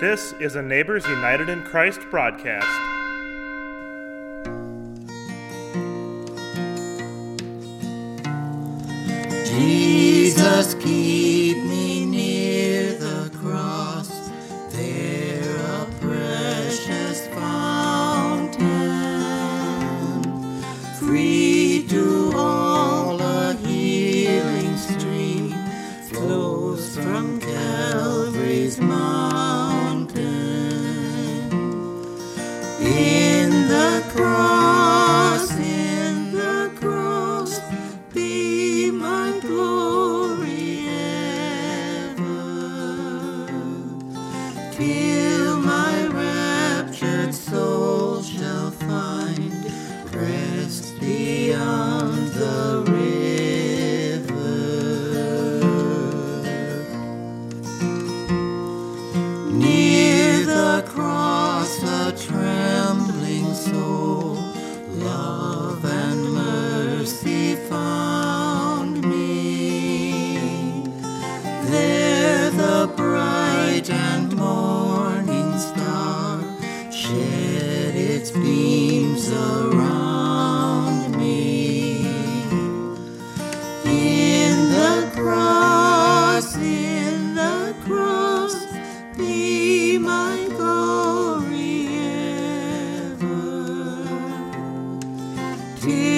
This is a Neighbors United in Christ broadcast. Till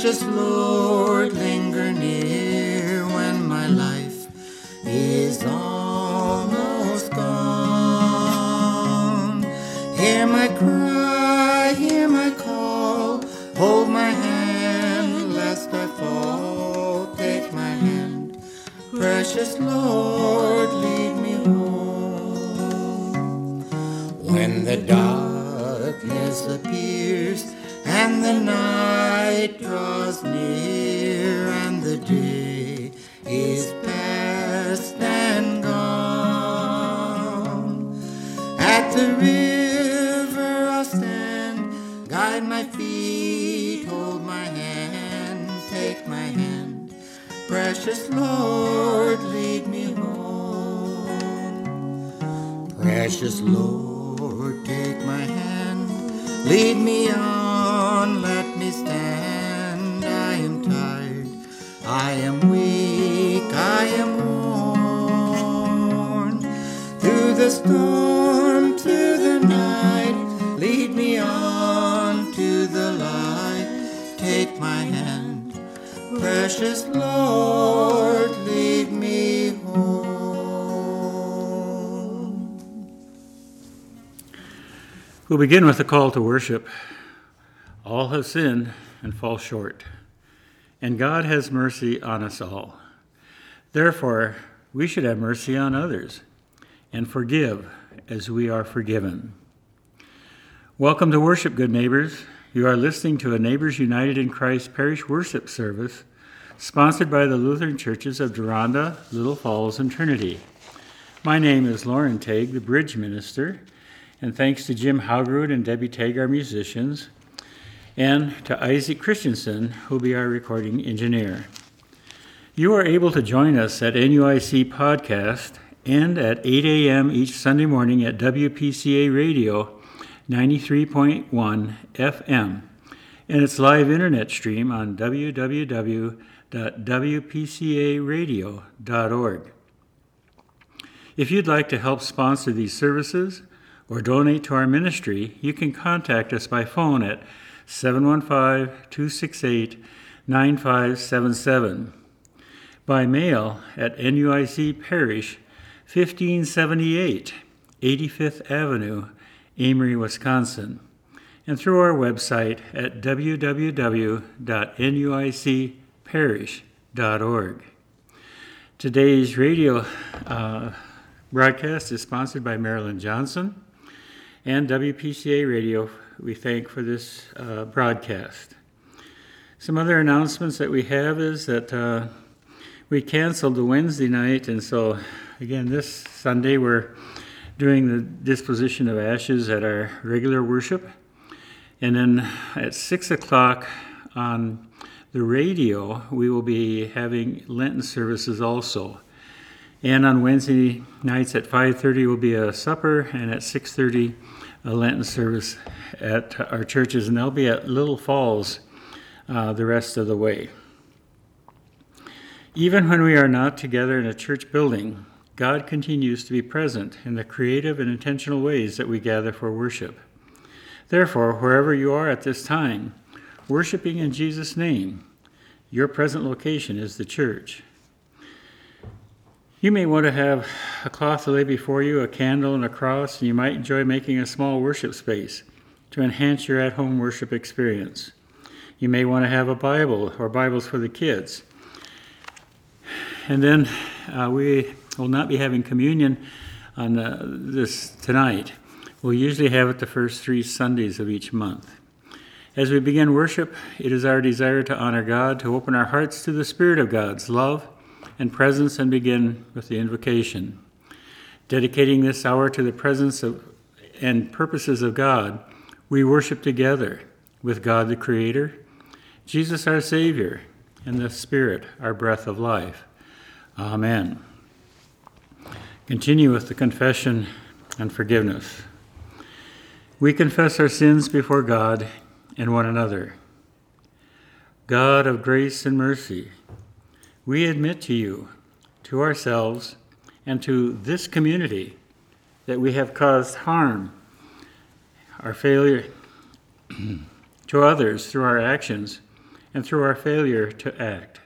precious Lord, linger near. When my life is almost gone, hear my cry, hear my call. Hold my hand, lest I fall. Take my hand, precious Lord, lead me home. When the darkness appears and the night draws near and the day is past and gone, at the river I'll stand, guide my feet, hold my hand, take my hand, precious Lord, lead me home. Precious Lord, take my hand, lead me on, We'll begin with a call to worship. All have sinned and fall short, and God has mercy on us all. Therefore, we should have mercy on others and forgive as we are forgiven. Welcome to worship, good neighbors. You are listening to a Neighbors United in Christ parish worship service sponsored by the Lutheran churches of Deronda, Little Falls, and Trinity. My name is Lauren Tague, the bridge minister and thanks to Jim Haugerud and Debbie Tague, our musicians, and to Isaac Christensen, who'll be our recording engineer. You are able to join us at NUIC Podcast and at 8 a.m. each Sunday morning at WPCA Radio 93.1 FM and its live internet stream on www.wpcaradio.org. If you'd like to help sponsor these services, or donate to our ministry, you can contact us by phone at 715 268 9577, by mail at NUIC Parish, 1578 85th Avenue, Amery, Wisconsin, and through our website at www.nuicparish.org. Today's radio uh, broadcast is sponsored by Marilyn Johnson and WPCA Radio, we thank for this uh, broadcast. Some other announcements that we have is that uh, we canceled the Wednesday night, and so again, this Sunday we're doing the disposition of ashes at our regular worship. And then at 6 o'clock on the radio, we will be having Lenten services also. And on Wednesday nights at 5:30 will be a supper, and at 6:30 a Lenten service at our churches, and they'll be at Little Falls uh, the rest of the way. Even when we are not together in a church building, God continues to be present in the creative and intentional ways that we gather for worship. Therefore, wherever you are at this time, worshiping in Jesus' name, your present location is the church. You may want to have a cloth to lay before you, a candle, and a cross, and you might enjoy making a small worship space to enhance your at home worship experience. You may want to have a Bible or Bibles for the kids. And then uh, we will not be having communion on uh, this tonight. We'll usually have it the first three Sundays of each month. As we begin worship, it is our desire to honor God, to open our hearts to the Spirit of God's love and presence and begin with the invocation. Dedicating this hour to the presence of and purposes of God, we worship together with God the Creator, Jesus our Savior, and the Spirit, our breath of life. Amen. Continue with the confession and forgiveness. We confess our sins before God and one another. God of grace and mercy, we admit to you, to ourselves, and to this community that we have caused harm, our failure to others through our actions, and through our failure to act.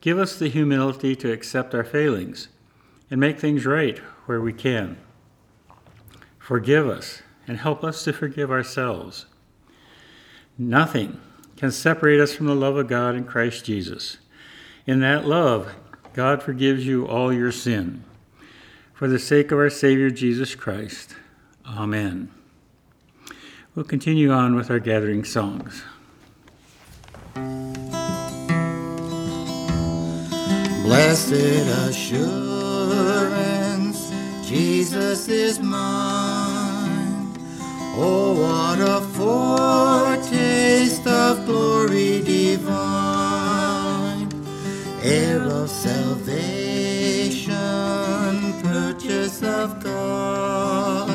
Give us the humility to accept our failings and make things right where we can. Forgive us and help us to forgive ourselves. Nothing can separate us from the love of God in Christ Jesus. In that love, God forgives you all your sin. For the sake of our Savior Jesus Christ. Amen. We'll continue on with our gathering songs. Blessed assurance, Jesus is mine. Oh, what a foretaste of glory divine, heir of salvation, purchase of God,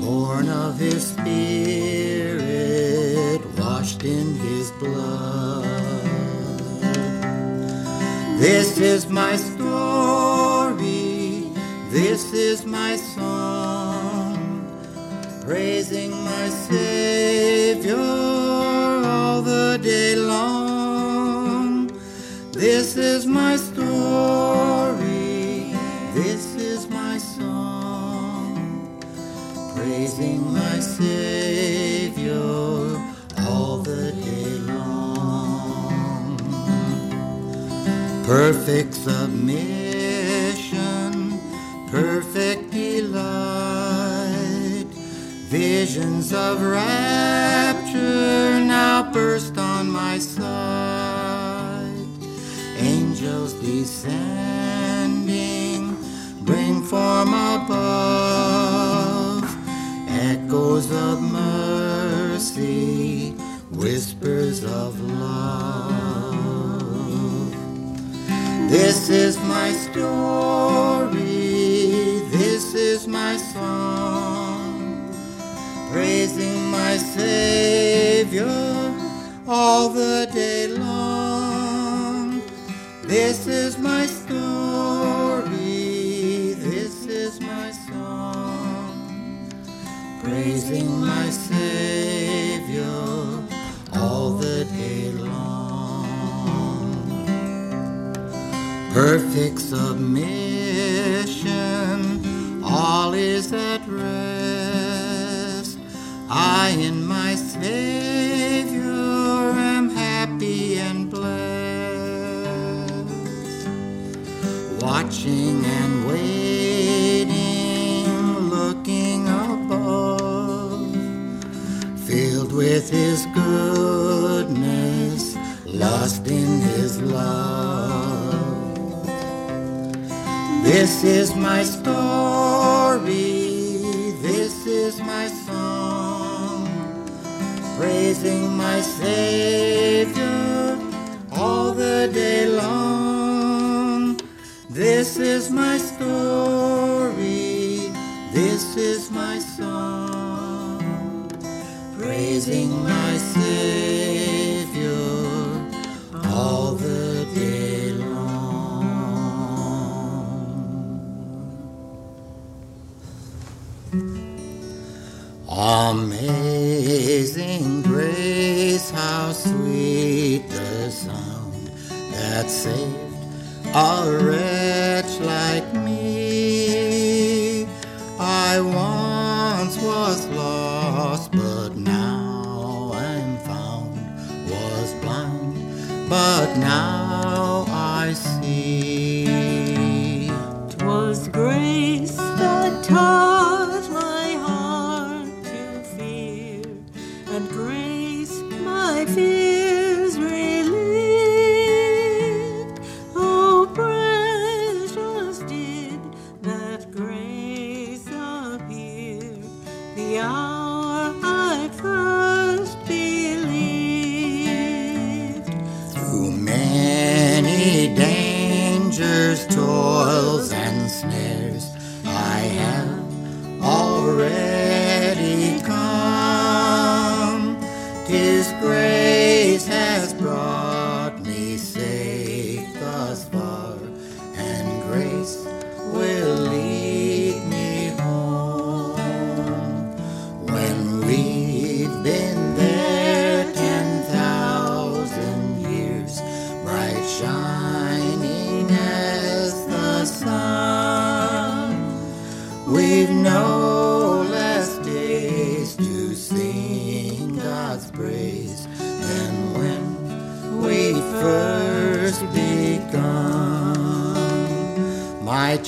born of His Spirit, washed in His blood. This is my story, this is my song, praising my Savior This is my story, this is my song, praising my Savior all the day long. Perfect submission, perfect delight, visions of rapture now burst Angels descending bring form above, echoes of mercy, whispers of love. This is my story, this is my song, praising my Savior all the day submission, all is at rest. I in my Savior am happy and blessed watching and waiting, looking above, filled with His goodness, lost in His love. This is my story, this is my song, praising my Savior all the day long. This is my story, this is my song, praising my Savior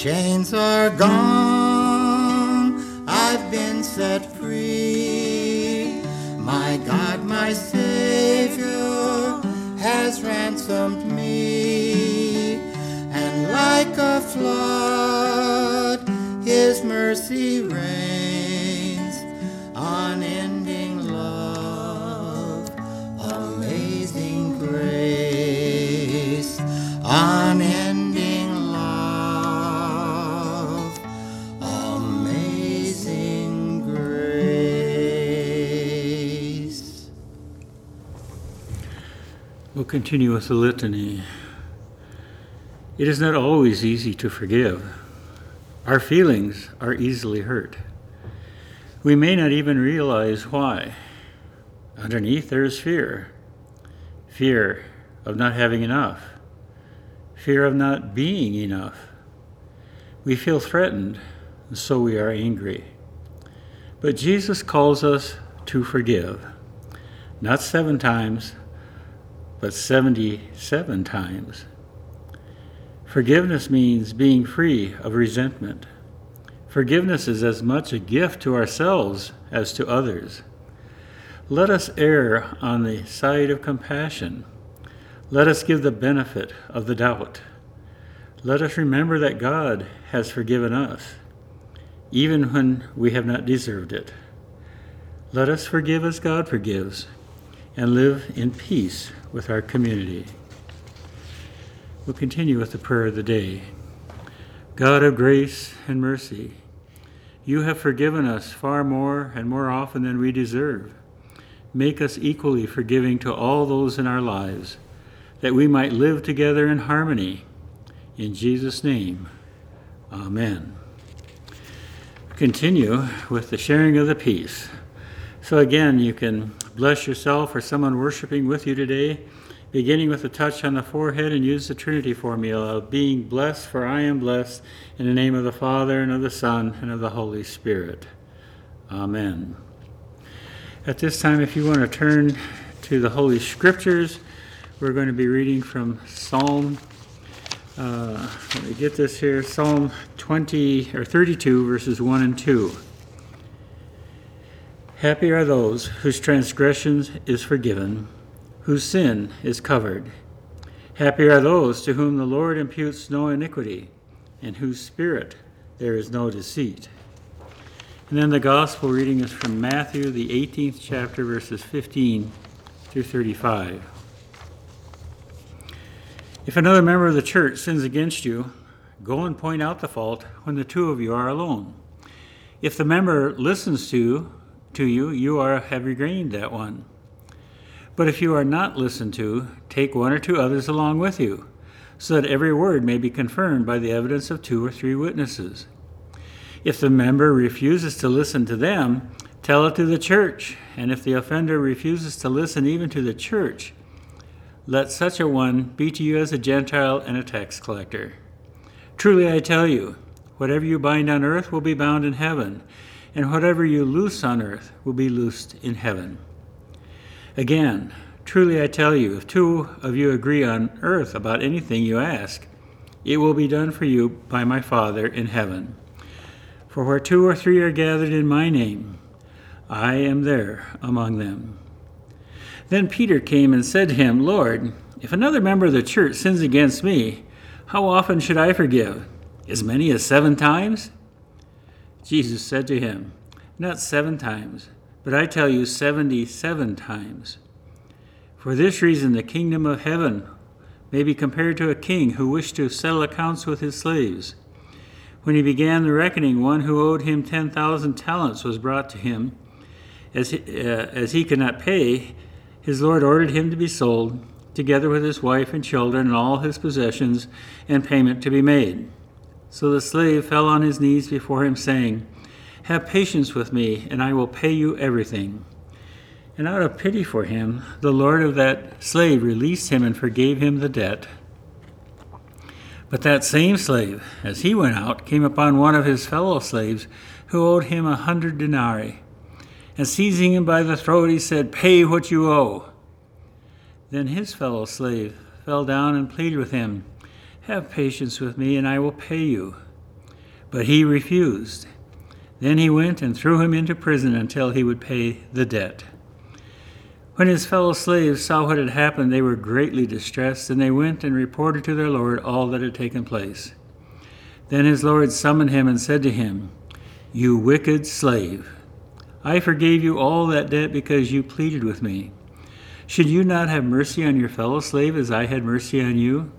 chains are gone, continue with the litany. It is not always easy to forgive. Our feelings are easily hurt. We may not even realize why. Underneath, there is fear fear of not having enough, fear of not being enough. We feel threatened, and so we are angry. But Jesus calls us to forgive, not seven times, but 77 times. Forgiveness means being free of resentment. Forgiveness is as much a gift to ourselves as to others. Let us err on the side of compassion. Let us give the benefit of the doubt. Let us remember that God has forgiven us, even when we have not deserved it. Let us forgive as God forgives and live in peace with our community. We'll continue with the prayer of the day. God of grace and mercy, you have forgiven us far more and more often than we deserve. Make us equally forgiving to all those in our lives, that we might live together in harmony. In Jesus' name, Amen. Continue with the sharing of the peace. So, again, you can bless yourself or someone worshiping with you today beginning with a touch on the forehead and use the Trinity formula of being blessed, for I am blessed, in the name of the Father, and of the Son, and of the Holy Spirit. Amen. At this time, if you want to turn to the Holy Scriptures, we're going to be reading from Psalm. Uh, let me get this here Psalm 20 or 32, verses 1 and 2. Happy are those whose transgressions is forgiven whose sin is covered. Happy are those to whom the Lord imputes no iniquity, and whose spirit there is no deceit. And then the gospel reading is from Matthew, the 18th chapter, verses 15 through 35. If another member of the church sins against you, go and point out the fault when the two of you are alone. If the member listens to, to you, you are, have regained that one. But if you are not listened to, take one or two others along with you, so that every word may be confirmed by the evidence of two or three witnesses. If the member refuses to listen to them, tell it to the church, and if the offender refuses to listen even to the church, let such a one be to you as a Gentile and a tax collector. Truly I tell you, whatever you bind on earth will be bound in heaven, and whatever you loose on earth will be loosed in heaven. Again, truly I tell you, if two of you agree on earth about anything you ask, it will be done for you by my Father in heaven. For where two or three are gathered in my name, I am there among them. Then Peter came and said to him, Lord, if another member of the church sins against me, how often should I forgive? As many as seven times? Jesus said to him, Not seven times but I tell you, 77 times. For this reason, the kingdom of heaven may be compared to a king who wished to settle accounts with his slaves. When he began the reckoning, one who owed him 10,000 talents was brought to him. As he, uh, as he could not pay, his Lord ordered him to be sold, together with his wife and children and all his possessions, and payment to be made. So the slave fell on his knees before him, saying, have patience with me, and I will pay you everything. And out of pity for him, the Lord of that slave released him and forgave him the debt. But that same slave, as he went out, came upon one of his fellow slaves who owed him a hundred denarii. And seizing him by the throat, he said, Pay what you owe. Then his fellow slave fell down and pleaded with him, Have patience with me, and I will pay you. But he refused. Then he went and threw him into prison until he would pay the debt. When his fellow slaves saw what had happened, they were greatly distressed, and they went and reported to their Lord all that had taken place. Then his Lord summoned him and said to him, You wicked slave, I forgave you all that debt because you pleaded with me. Should you not have mercy on your fellow slave as I had mercy on you?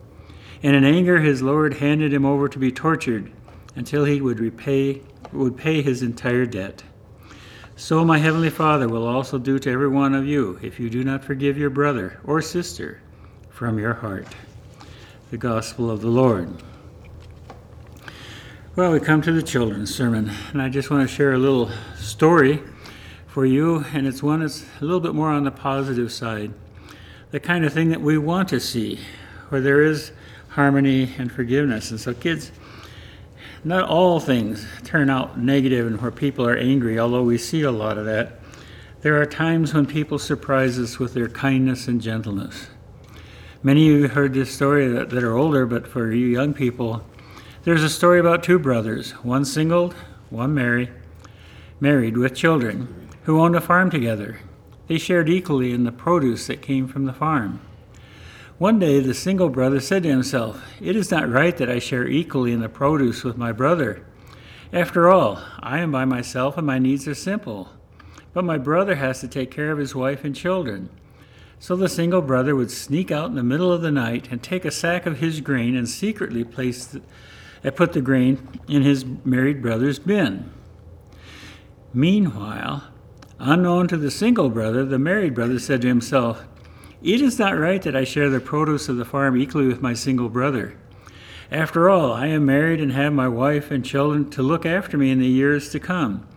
And in anger his Lord handed him over to be tortured until he would repay would pay his entire debt. So my heavenly Father will also do to every one of you if you do not forgive your brother or sister from your heart. The Gospel of the Lord. Well, we come to the children's sermon, and I just want to share a little story for you, and it's one that's a little bit more on the positive side. The kind of thing that we want to see, where there is harmony and forgiveness. And so, kids, not all things turn out negative and where people are angry, although we see a lot of that. There are times when people surprise us with their kindness and gentleness. Many of you heard this story that, that are older, but for you young people, there's a story about two brothers, one single, one married, married with children, who owned a farm together. They shared equally in the produce that came from the farm. One day, the single brother said to himself, It is not right that I share equally in the produce with my brother. After all, I am by myself and my needs are simple. But my brother has to take care of his wife and children. So the single brother would sneak out in the middle of the night and take a sack of his grain and secretly place the, put the grain in his married brother's bin. Meanwhile, unknown to the single brother, the married brother said to himself, It is not right that I share the produce of the farm equally with my single brother. After all, I am married and have my wife and children to look after me in the years to come.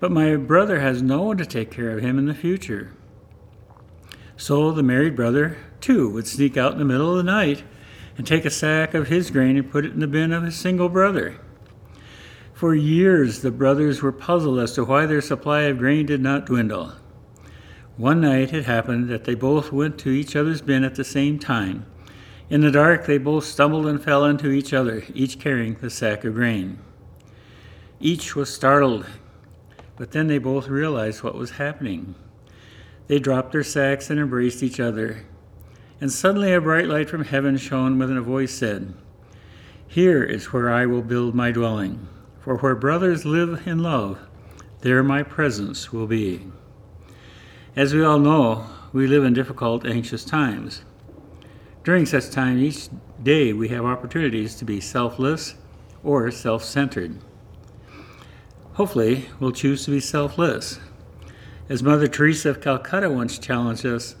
But my brother has no one to take care of him in the future. So the married brother, too, would sneak out in the middle of the night and take a sack of his grain and put it in the bin of his single brother. For years, the brothers were puzzled as to why their supply of grain did not dwindle. One night it happened that they both went to each other's bin at the same time. In the dark, they both stumbled and fell into each other, each carrying the sack of grain. Each was startled, but then they both realized what was happening. They dropped their sacks and embraced each other. And suddenly a bright light from heaven shone, and a voice said, Here is where I will build my dwelling, for where brothers live in love, there my presence will be. As we all know, we live in difficult, anxious times. During such time, each day we have opportunities to be selfless or self centered. Hopefully, we'll choose to be selfless as Mother Teresa of Calcutta once challenged us,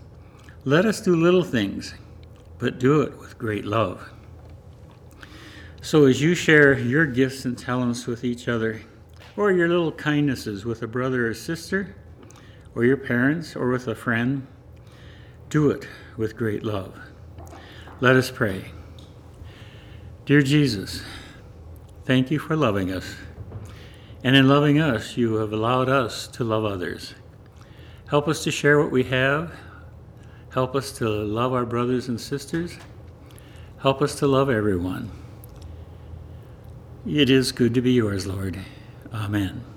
let us do little things, but do it with great love. So, as you share your gifts and talents with each other, or your little kindnesses with a brother or sister, or your parents, or with a friend, do it with great love. Let us pray. Dear Jesus, thank you for loving us. And in loving us, you have allowed us to love others. Help us to share what we have. Help us to love our brothers and sisters. Help us to love everyone. It is good to be yours, Lord. Amen.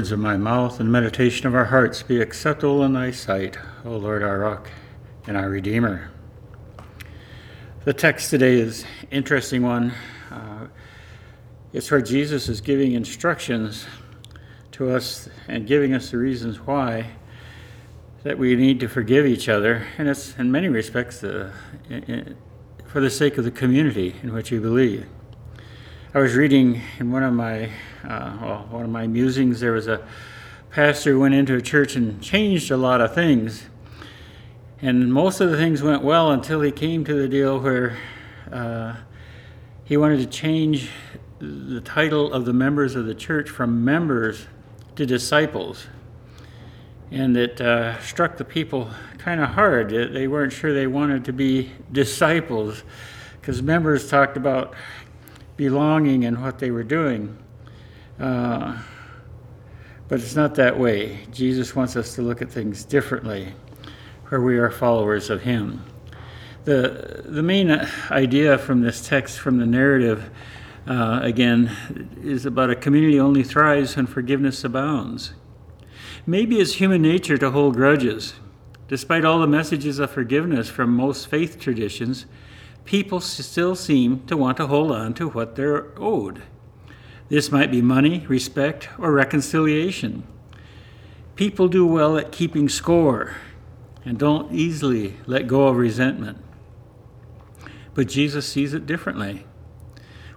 Words of my mouth and meditation of our hearts be acceptable in thy sight, O Lord our rock and our Redeemer. The text today is interesting one. Uh, it's where Jesus is giving instructions to us and giving us the reasons why that we need to forgive each other, and it's in many respects uh, in, for the sake of the community in which we believe. I was reading in one of my uh, well, one of my musings. There was a pastor who went into a church and changed a lot of things, and most of the things went well until he came to the deal where uh, he wanted to change the title of the members of the church from members to disciples. And it uh, struck the people kind of hard. They weren't sure they wanted to be disciples because members talked about belonging and what they were doing. Uh, but it's not that way. Jesus wants us to look at things differently, where we are followers of Him. The, the main idea from this text, from the narrative, uh, again, is about a community only thrives when forgiveness abounds. Maybe it's human nature to hold grudges. Despite all the messages of forgiveness from most faith traditions, people still seem to want to hold on to what they're owed. This might be money, respect, or reconciliation. People do well at keeping score and don't easily let go of resentment. But Jesus sees it differently.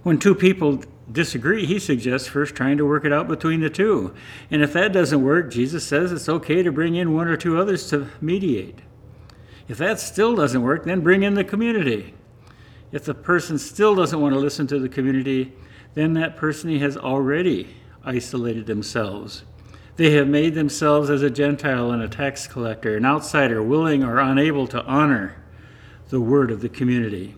When two people disagree, he suggests first trying to work it out between the two. And if that doesn't work, Jesus says it's okay to bring in one or two others to mediate. If that still doesn't work, then bring in the community. If the person still doesn't want to listen to the community, then that person has already isolated themselves. They have made themselves as a Gentile and a tax collector, an outsider, willing or unable to honor the word of the community.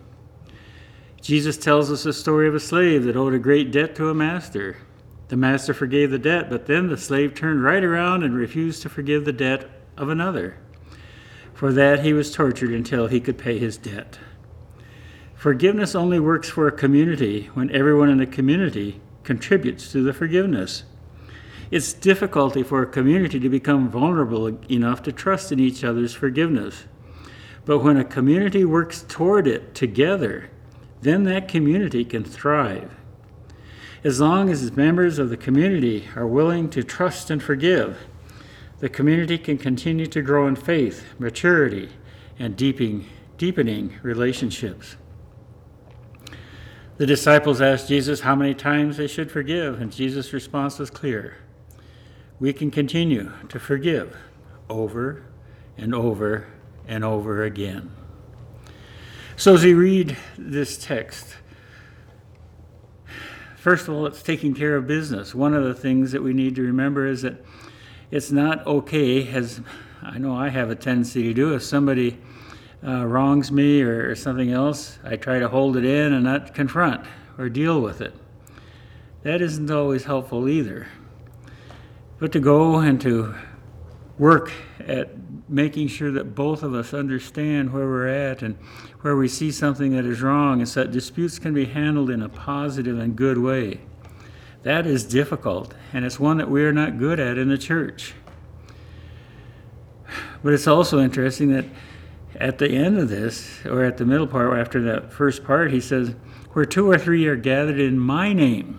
Jesus tells us a story of a slave that owed a great debt to a master. The master forgave the debt, but then the slave turned right around and refused to forgive the debt of another. For that he was tortured until he could pay his debt. Forgiveness only works for a community when everyone in the community contributes to the forgiveness. It's difficulty for a community to become vulnerable enough to trust in each other's forgiveness. But when a community works toward it together, then that community can thrive. As long as members of the community are willing to trust and forgive, the community can continue to grow in faith, maturity, and deepening, deepening relationships. The disciples asked Jesus how many times they should forgive, and Jesus' response was clear. We can continue to forgive over and over and over again. So, as we read this text, first of all, it's taking care of business. One of the things that we need to remember is that it's not okay, as I know I have a tendency to do, if somebody uh, wrongs me or, or something else, I try to hold it in and not confront or deal with it. That isn't always helpful either. But to go and to work at making sure that both of us understand where we're at and where we see something that is wrong, and so that disputes can be handled in a positive and good way. That is difficult, and it's one that we are not good at in the church. But it's also interesting that at the end of this, or at the middle part, after that first part, he says, Where two or three are gathered in my name,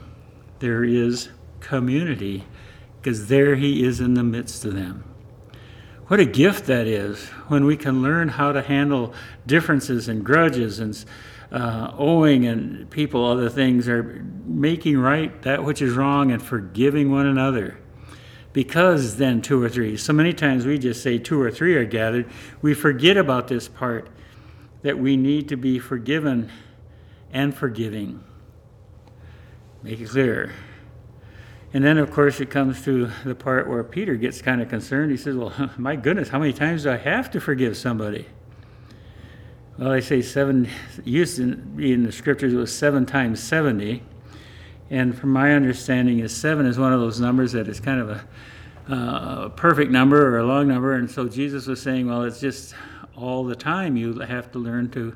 there is community, because there he is in the midst of them. What a gift that is when we can learn how to handle differences and grudges and uh, owing and people, other things, are making right that which is wrong and forgiving one another because then two or three. So many times we just say two or three are gathered. We forget about this part that we need to be forgiven and forgiving. Make it clear. And then, of course, it comes to the part where Peter gets kind of concerned. He says, Well, my goodness, how many times do I have to forgive somebody? Well, I say seven, used in, in the scriptures, it was seven times 70. And from my understanding, is seven is one of those numbers that is kind of a uh, perfect number or a long number. And so Jesus was saying, well, it's just all the time you have to learn to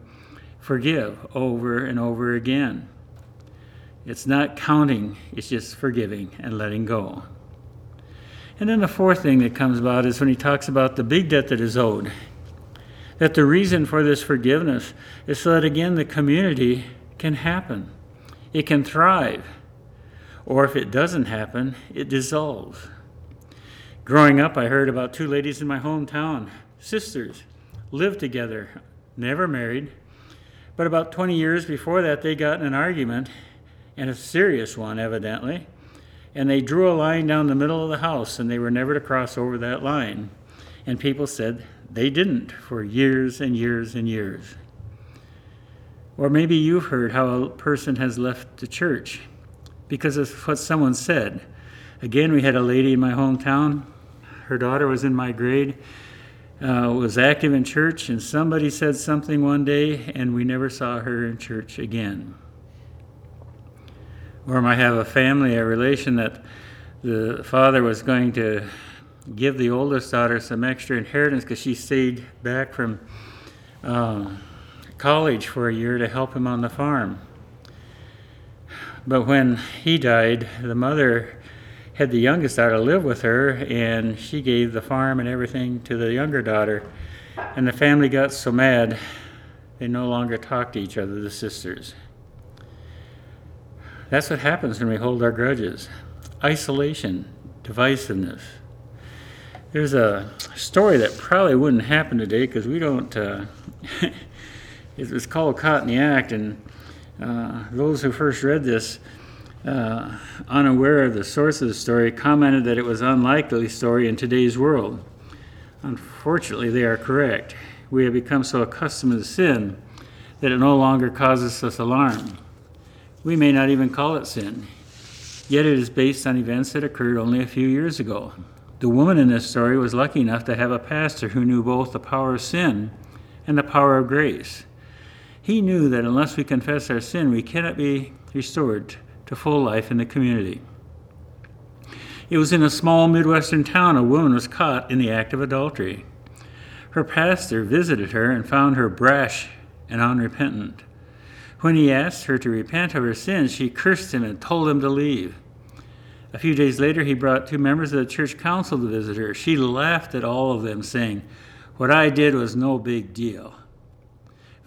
forgive over and over again. It's not counting, it's just forgiving and letting go. And then the fourth thing that comes about is when he talks about the big debt that is owed. That the reason for this forgiveness is so that again the community can happen, it can thrive. Or if it doesn't happen, it dissolves. Growing up, I heard about two ladies in my hometown, sisters, lived together, never married. But about 20 years before that, they got in an argument, and a serious one, evidently and they drew a line down the middle of the house, and they were never to cross over that line. And people said they didn't for years and years and years. Or maybe you've heard how a person has left the church because of what someone said. Again, we had a lady in my hometown. Her daughter was in my grade, uh, was active in church, and somebody said something one day, and we never saw her in church again or might have a family, a relation that the father was going to give the oldest daughter some extra inheritance because she stayed back from uh, college for a year to help him on the farm. But when he died, the mother had the youngest daughter live with her, and she gave the farm and everything to the younger daughter. And the family got so mad, they no longer talked to each other, the sisters. That's what happens when we hold our grudges isolation, divisiveness. There's a story that probably wouldn't happen today because we don't. Uh, it was called Caught in the Act, and uh, those who first read this, uh, unaware of the source of the story, commented that it was unlikely story in today's world. Unfortunately, they are correct. We have become so accustomed to sin that it no longer causes us alarm. We may not even call it sin, yet it is based on events that occurred only a few years ago. The woman in this story was lucky enough to have a pastor who knew both the power of sin and the power of grace. He knew that unless we confess our sin, we cannot be restored to full life in the community. It was in a small Midwestern town a woman was caught in the act of adultery. Her pastor visited her and found her brash and unrepentant. When he asked her to repent of her sins, she cursed him and told him to leave. A few days later, he brought two members of the church council to visit her. She laughed at all of them, saying, What I did was no big deal.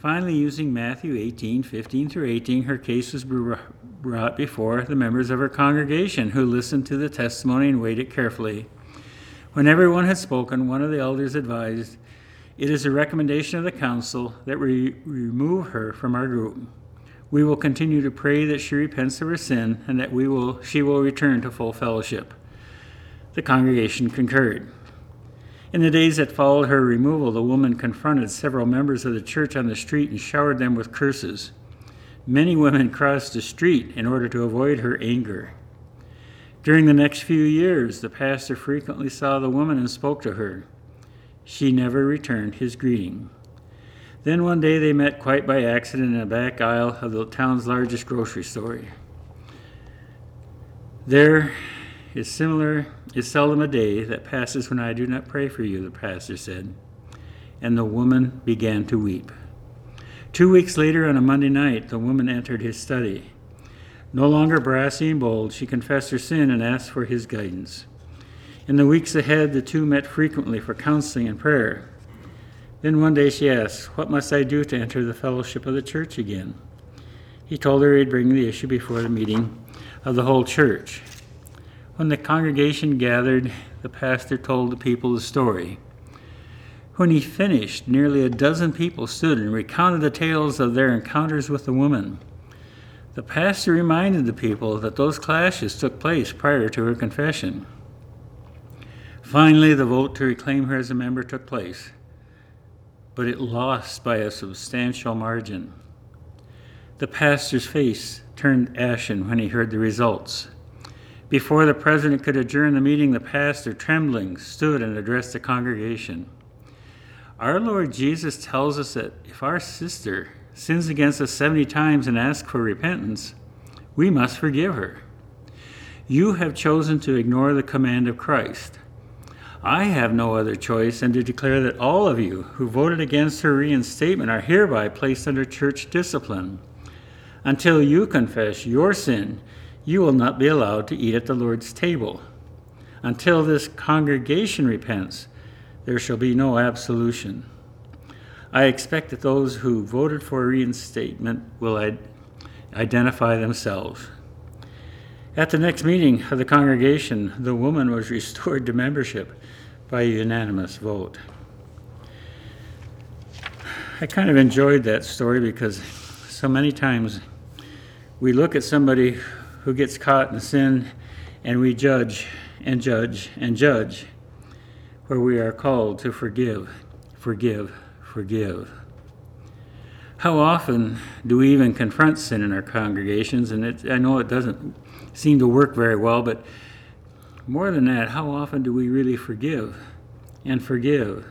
Finally, using Matthew 18, 15 through 18, her case was brought before the members of her congregation, who listened to the testimony and weighed it carefully. When everyone had spoken, one of the elders advised, It is a recommendation of the council that we remove her from our group. We will continue to pray that she repents of her sin and that we will, she will return to full fellowship. The congregation concurred. In the days that followed her removal, the woman confronted several members of the church on the street and showered them with curses. Many women crossed the street in order to avoid her anger. During the next few years, the pastor frequently saw the woman and spoke to her. She never returned his greeting. Then one day they met quite by accident in a back aisle of the town's largest grocery store. There is similar is seldom a day that passes when I do not pray for you, the pastor said. And the woman began to weep. Two weeks later, on a Monday night, the woman entered his study. No longer brassy and bold, she confessed her sin and asked for his guidance. In the weeks ahead, the two met frequently for counseling and prayer. Then one day she asked, What must I do to enter the fellowship of the church again? He told her he'd bring the issue before the meeting of the whole church. When the congregation gathered, the pastor told the people the story. When he finished, nearly a dozen people stood and recounted the tales of their encounters with the woman. The pastor reminded the people that those clashes took place prior to her confession. Finally, the vote to reclaim her as a member took place but it lost by a substantial margin. The pastor's face turned ashen when he heard the results. Before the president could adjourn the meeting, the pastor, trembling, stood and addressed the congregation. Our Lord Jesus tells us that if our sister sins against us 70 times and asks for repentance, we must forgive her. You have chosen to ignore the command of Christ. I have no other choice than to declare that all of you who voted against her reinstatement are hereby placed under church discipline. Until you confess your sin, you will not be allowed to eat at the Lord's table. Until this congregation repents, there shall be no absolution. I expect that those who voted for reinstatement will identify themselves. At the next meeting of the congregation, the woman was restored to membership by unanimous vote. I kind of enjoyed that story because so many times we look at somebody who gets caught in sin and we judge and judge and judge, where we are called to forgive, forgive, forgive. How often do we even confront sin in our congregations? And it, I know it doesn't seem to work very well, but more than that, how often do we really forgive and forgive?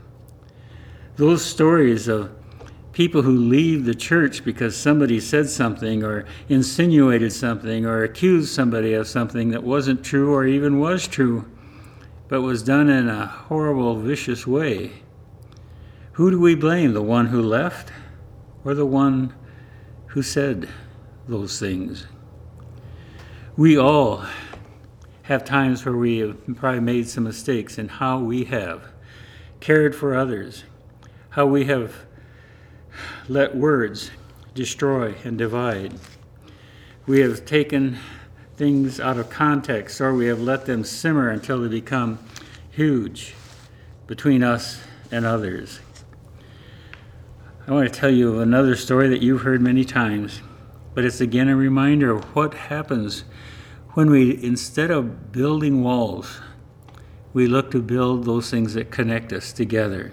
Those stories of people who leave the church because somebody said something or insinuated something or accused somebody of something that wasn't true or even was true, but was done in a horrible, vicious way. Who do we blame, the one who left or the one who said those things? We all have times where we have probably made some mistakes in how we have cared for others, how we have let words destroy and divide. We have taken things out of context or we have let them simmer until they become huge between us and others. I want to tell you another story that you've heard many times, but it's again a reminder of what happens when we, instead of building walls, we look to build those things that connect us together.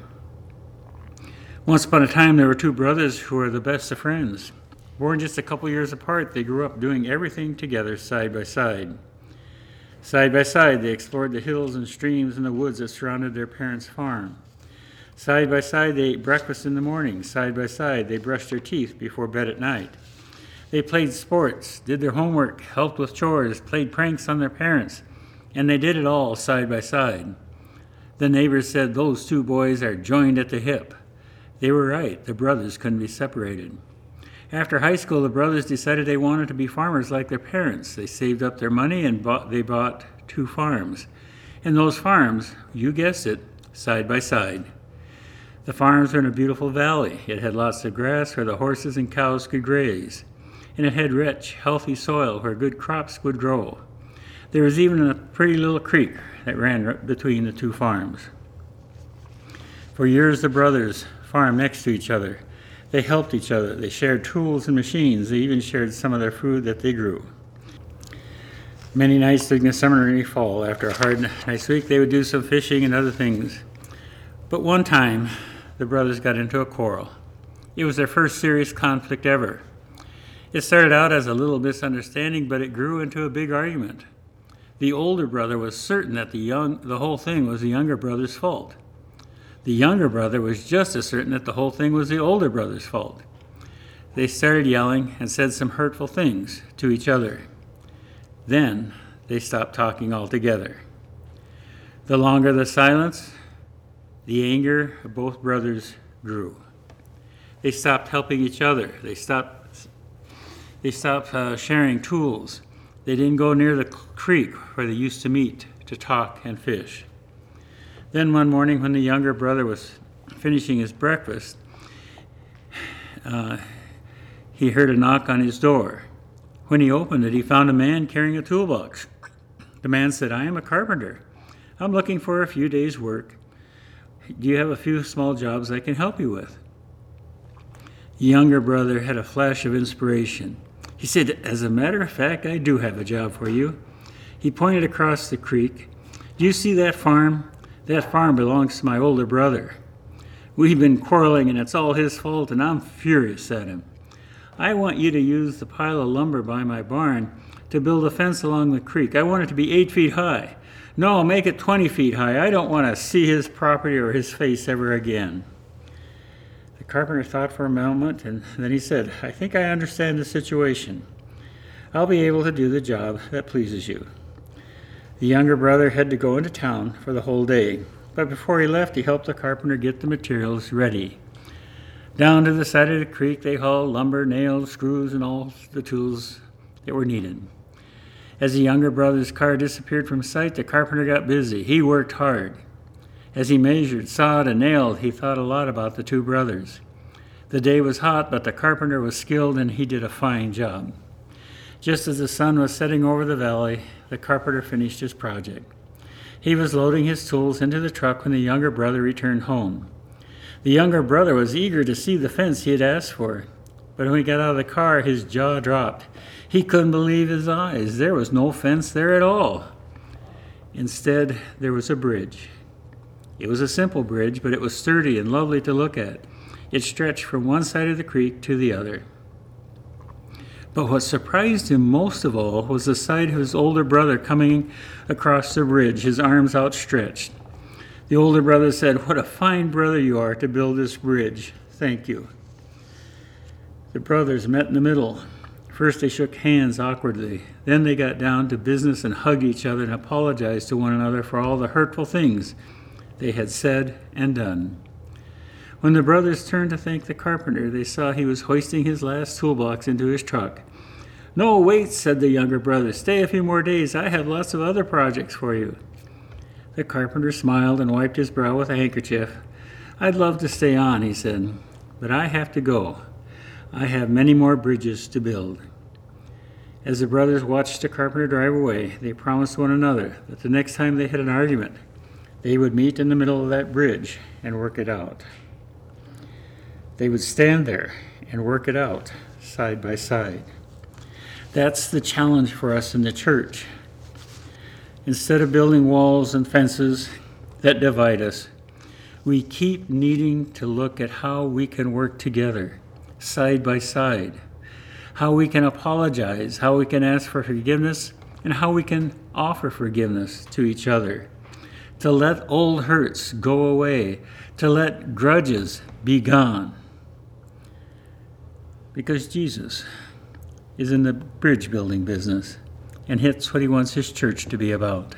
Once upon a time, there were two brothers who were the best of friends. Born just a couple years apart, they grew up doing everything together side by side. Side by side, they explored the hills and streams and the woods that surrounded their parents' farm. Side by side, they ate breakfast in the morning. Side by side, they brushed their teeth before bed at night. They played sports, did their homework, helped with chores, played pranks on their parents, and they did it all side by side. The neighbors said those two boys are joined at the hip. They were right, the brothers couldn't be separated. After high school, the brothers decided they wanted to be farmers like their parents. They saved up their money and bought, they bought two farms. And those farms, you guessed it, side by side. The farms were in a beautiful valley. It had lots of grass where the horses and cows could graze, and it had rich, healthy soil where good crops would grow. There was even a pretty little creek that ran between the two farms. For years, the brothers farmed next to each other. They helped each other. They shared tools and machines. They even shared some of their food that they grew. Many nights during the summer and fall, after a hard night's week, they would do some fishing and other things. But one time, the brothers got into a quarrel. It was their first serious conflict ever. It started out as a little misunderstanding, but it grew into a big argument. The older brother was certain that the, young, the whole thing was the younger brother's fault. The younger brother was just as certain that the whole thing was the older brother's fault. They started yelling and said some hurtful things to each other. Then they stopped talking altogether. The longer the silence, the anger of both brothers grew. They stopped helping each other. They stopped, they stopped uh, sharing tools. They didn't go near the creek where they used to meet to talk and fish. Then one morning, when the younger brother was finishing his breakfast, uh, he heard a knock on his door. When he opened it, he found a man carrying a toolbox. The man said, I am a carpenter. I'm looking for a few days' work. Do you have a few small jobs I can help you with? The younger brother had a flash of inspiration. He said, As a matter of fact, I do have a job for you. He pointed across the creek. Do you see that farm? That farm belongs to my older brother. We've been quarreling, and it's all his fault, and I'm furious at him. I want you to use the pile of lumber by my barn to build a fence along the creek. I want it to be eight feet high. No, make it 20 feet high. I don't want to see his property or his face ever again. The carpenter thought for a moment and then he said, I think I understand the situation. I'll be able to do the job that pleases you. The younger brother had to go into town for the whole day, but before he left, he helped the carpenter get the materials ready. Down to the side of the creek, they hauled lumber, nails, screws, and all the tools that were needed. As the younger brother's car disappeared from sight, the carpenter got busy. He worked hard. As he measured, sawed, and nailed, he thought a lot about the two brothers. The day was hot, but the carpenter was skilled and he did a fine job. Just as the sun was setting over the valley, the carpenter finished his project. He was loading his tools into the truck when the younger brother returned home. The younger brother was eager to see the fence he had asked for, but when he got out of the car, his jaw dropped. He couldn't believe his eyes. There was no fence there at all. Instead, there was a bridge. It was a simple bridge, but it was sturdy and lovely to look at. It stretched from one side of the creek to the other. But what surprised him most of all was the sight of his older brother coming across the bridge, his arms outstretched. The older brother said, What a fine brother you are to build this bridge. Thank you. The brothers met in the middle. First, they shook hands awkwardly. Then they got down to business and hugged each other and apologized to one another for all the hurtful things they had said and done. When the brothers turned to thank the carpenter, they saw he was hoisting his last toolbox into his truck. No, wait, said the younger brother. Stay a few more days. I have lots of other projects for you. The carpenter smiled and wiped his brow with a handkerchief. I'd love to stay on, he said, but I have to go. I have many more bridges to build. As the brothers watched the carpenter drive away, they promised one another that the next time they had an argument, they would meet in the middle of that bridge and work it out. They would stand there and work it out side by side. That's the challenge for us in the church. Instead of building walls and fences that divide us, we keep needing to look at how we can work together, side by side, how we can apologize, how we can ask for forgiveness, and how we can offer forgiveness to each other. To let old hurts go away, to let grudges be gone because Jesus is in the bridge building business, and hits what he wants his church to be about.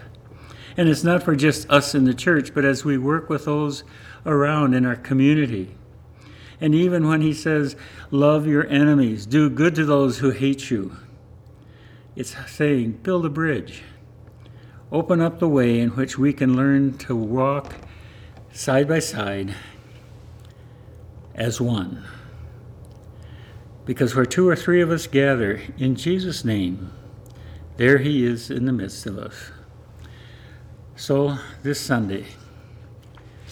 And it's not for just us in the church, but as we work with those around in our community. And even when he says, Love your enemies, do good to those who hate you, it's saying, Build a bridge. Open up the way in which we can learn to walk side by side as one. Because where two or three of us gather in Jesus' name, there He is in the midst of us. So, this Sunday,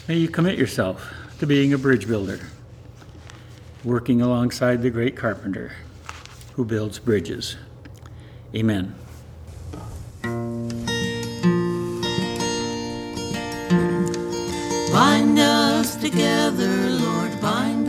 may you commit yourself to being a bridge builder, working alongside the great carpenter who builds bridges. Amen. Bind us together, Lord, bind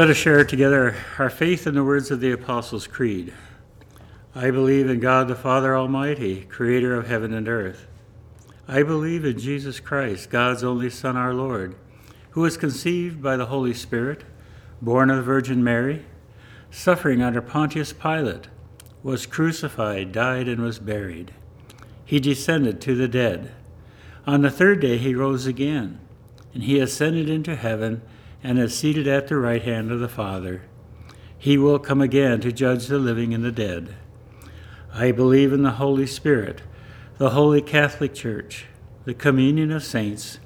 Let us share together our faith in the words of the Apostles' Creed. I believe in God the Father Almighty, creator of heaven and earth. I believe in Jesus Christ, God's only Son, our Lord, who was conceived by the Holy Spirit, born of the Virgin Mary, suffering under Pontius Pilate, was crucified, died, and was buried. He descended to the dead. On the third day he rose again, and he ascended into heaven and is seated at the right hand of the Father. He will come again to judge the living and the dead. I believe in the Holy Spirit, the Holy Catholic Church, the communion of saints,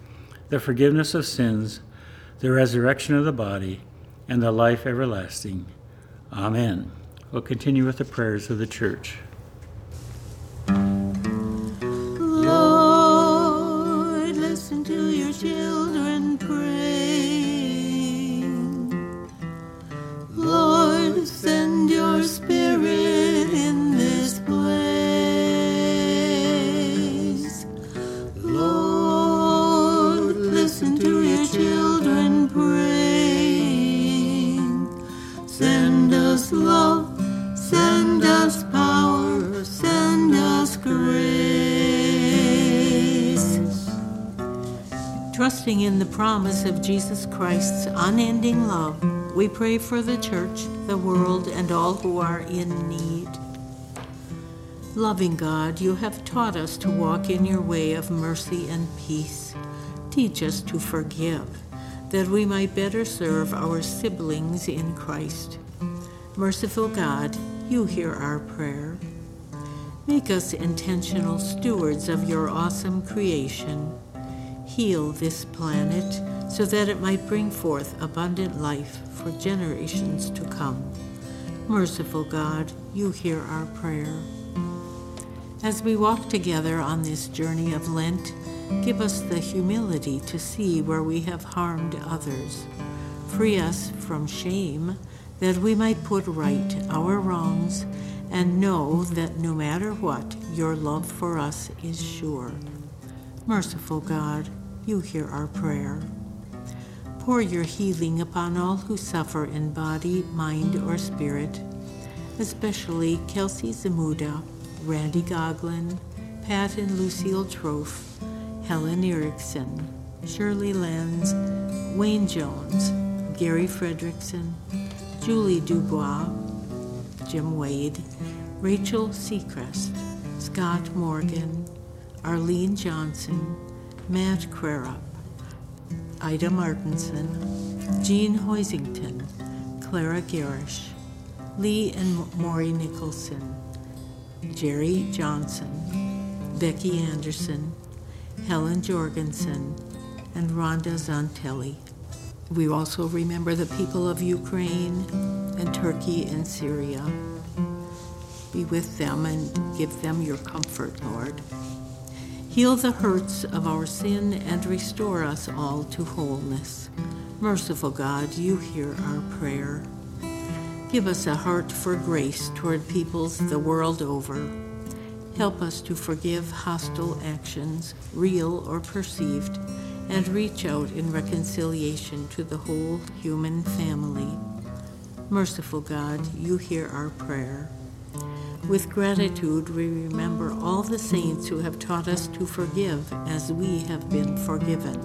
the forgiveness of sins, the resurrection of the body, and the life everlasting. Amen. We'll continue with the prayers of the church. Promise of Jesus Christ's unending love, we pray for the church, the world, and all who are in need. Loving God, you have taught us to walk in your way of mercy and peace. Teach us to forgive, that we might better serve our siblings in Christ. Merciful God, you hear our prayer. Make us intentional stewards of your awesome creation. Heal this planet so that it might bring forth abundant life for generations to come. Merciful God, you hear our prayer. As we walk together on this journey of Lent, give us the humility to see where we have harmed others. Free us from shame that we might put right our wrongs and know that no matter what, your love for us is sure. Merciful God, you hear our prayer. Pour your healing upon all who suffer in body, mind, or spirit, especially Kelsey Zamuda, Randy Goglin, Pat and Lucille Trofe, Helen Erickson, Shirley Lenz, Wayne Jones, Gary Fredrickson, Julie Dubois, Jim Wade, Rachel Seacrest, Scott Morgan, Arlene Johnson, Matt Crarup, Ida Martinson, Jean Hoisington, Clara Garish, Lee and Maury Nicholson, Jerry Johnson, Becky Anderson, Helen Jorgensen, and Rhonda Zantelli. We also remember the people of Ukraine and Turkey and Syria. Be with them and give them your comfort, Lord. Heal the hurts of our sin and restore us all to wholeness. Merciful God, you hear our prayer. Give us a heart for grace toward peoples the world over. Help us to forgive hostile actions, real or perceived, and reach out in reconciliation to the whole human family. Merciful God, you hear our prayer. With gratitude, we remember all the saints who have taught us to forgive as we have been forgiven.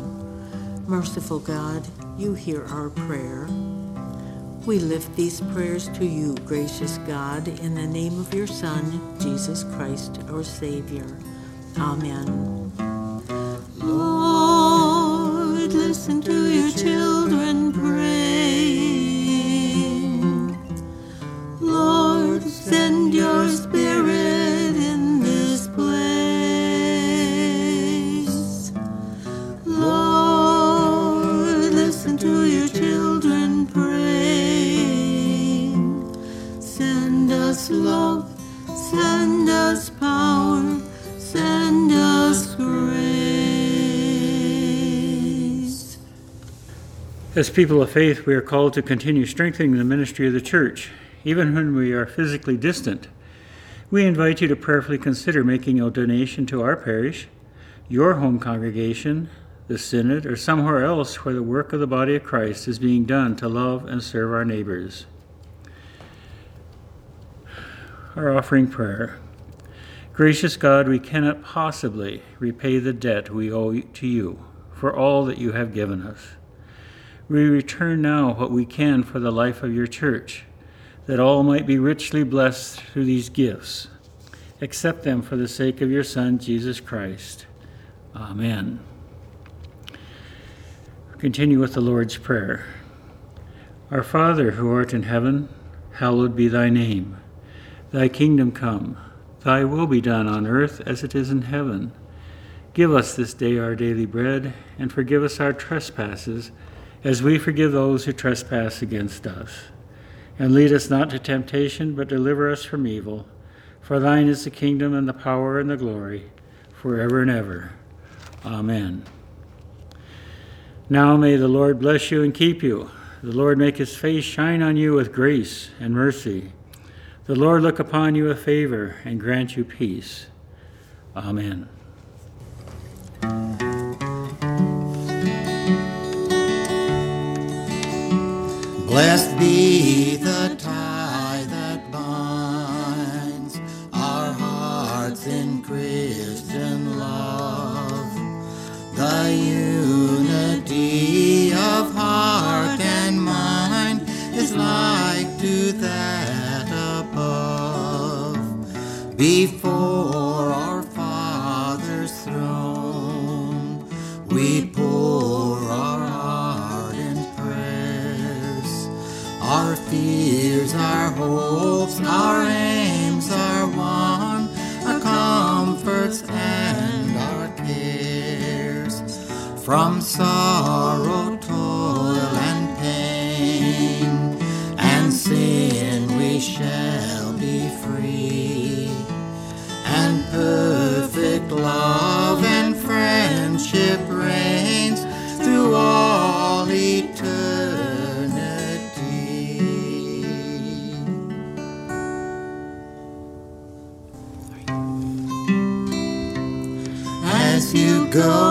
Merciful God, you hear our prayer. We lift these prayers to you, gracious God, in the name of your Son, Jesus Christ, our Savior. Amen. Lord, listen to your children As people of faith, we are called to continue strengthening the ministry of the church, even when we are physically distant. We invite you to prayerfully consider making a donation to our parish, your home congregation, the synod, or somewhere else where the work of the body of Christ is being done to love and serve our neighbors. Our offering prayer. Gracious God, we cannot possibly repay the debt we owe to you for all that you have given us. We return now what we can for the life of your church, that all might be richly blessed through these gifts. Accept them for the sake of your Son, Jesus Christ. Amen. Continue with the Lord's Prayer. Our Father, who art in heaven, hallowed be thy name. Thy kingdom come, thy will be done on earth as it is in heaven. Give us this day our daily bread, and forgive us our trespasses, as we forgive those who trespass against us. And lead us not to temptation, but deliver us from evil. For thine is the kingdom and the power and the glory, forever and ever. Amen. Now may the Lord bless you and keep you. The Lord make his face shine on you with grace and mercy. The Lord look upon you with favor and grant you peace. Amen. Blessed be the tie that binds our hearts in Christian love, the unity of heart and mind is like to that above. Before hopes, our aims are one, our comforts and our cares. From sorrow, toil, and pain, and sin we shall be free. And perfect love go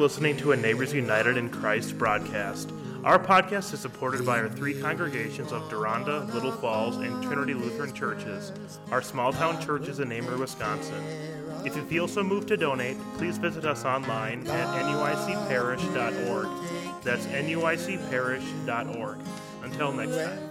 listening to a Neighbors United in Christ broadcast. Our podcast is supported by our three congregations of Deronda, Little Falls, and Trinity Lutheran Churches, our small town churches in Amery, Wisconsin. If you feel so moved to donate, please visit us online at nuicparish.org. That's nuicparish.org. Until next time.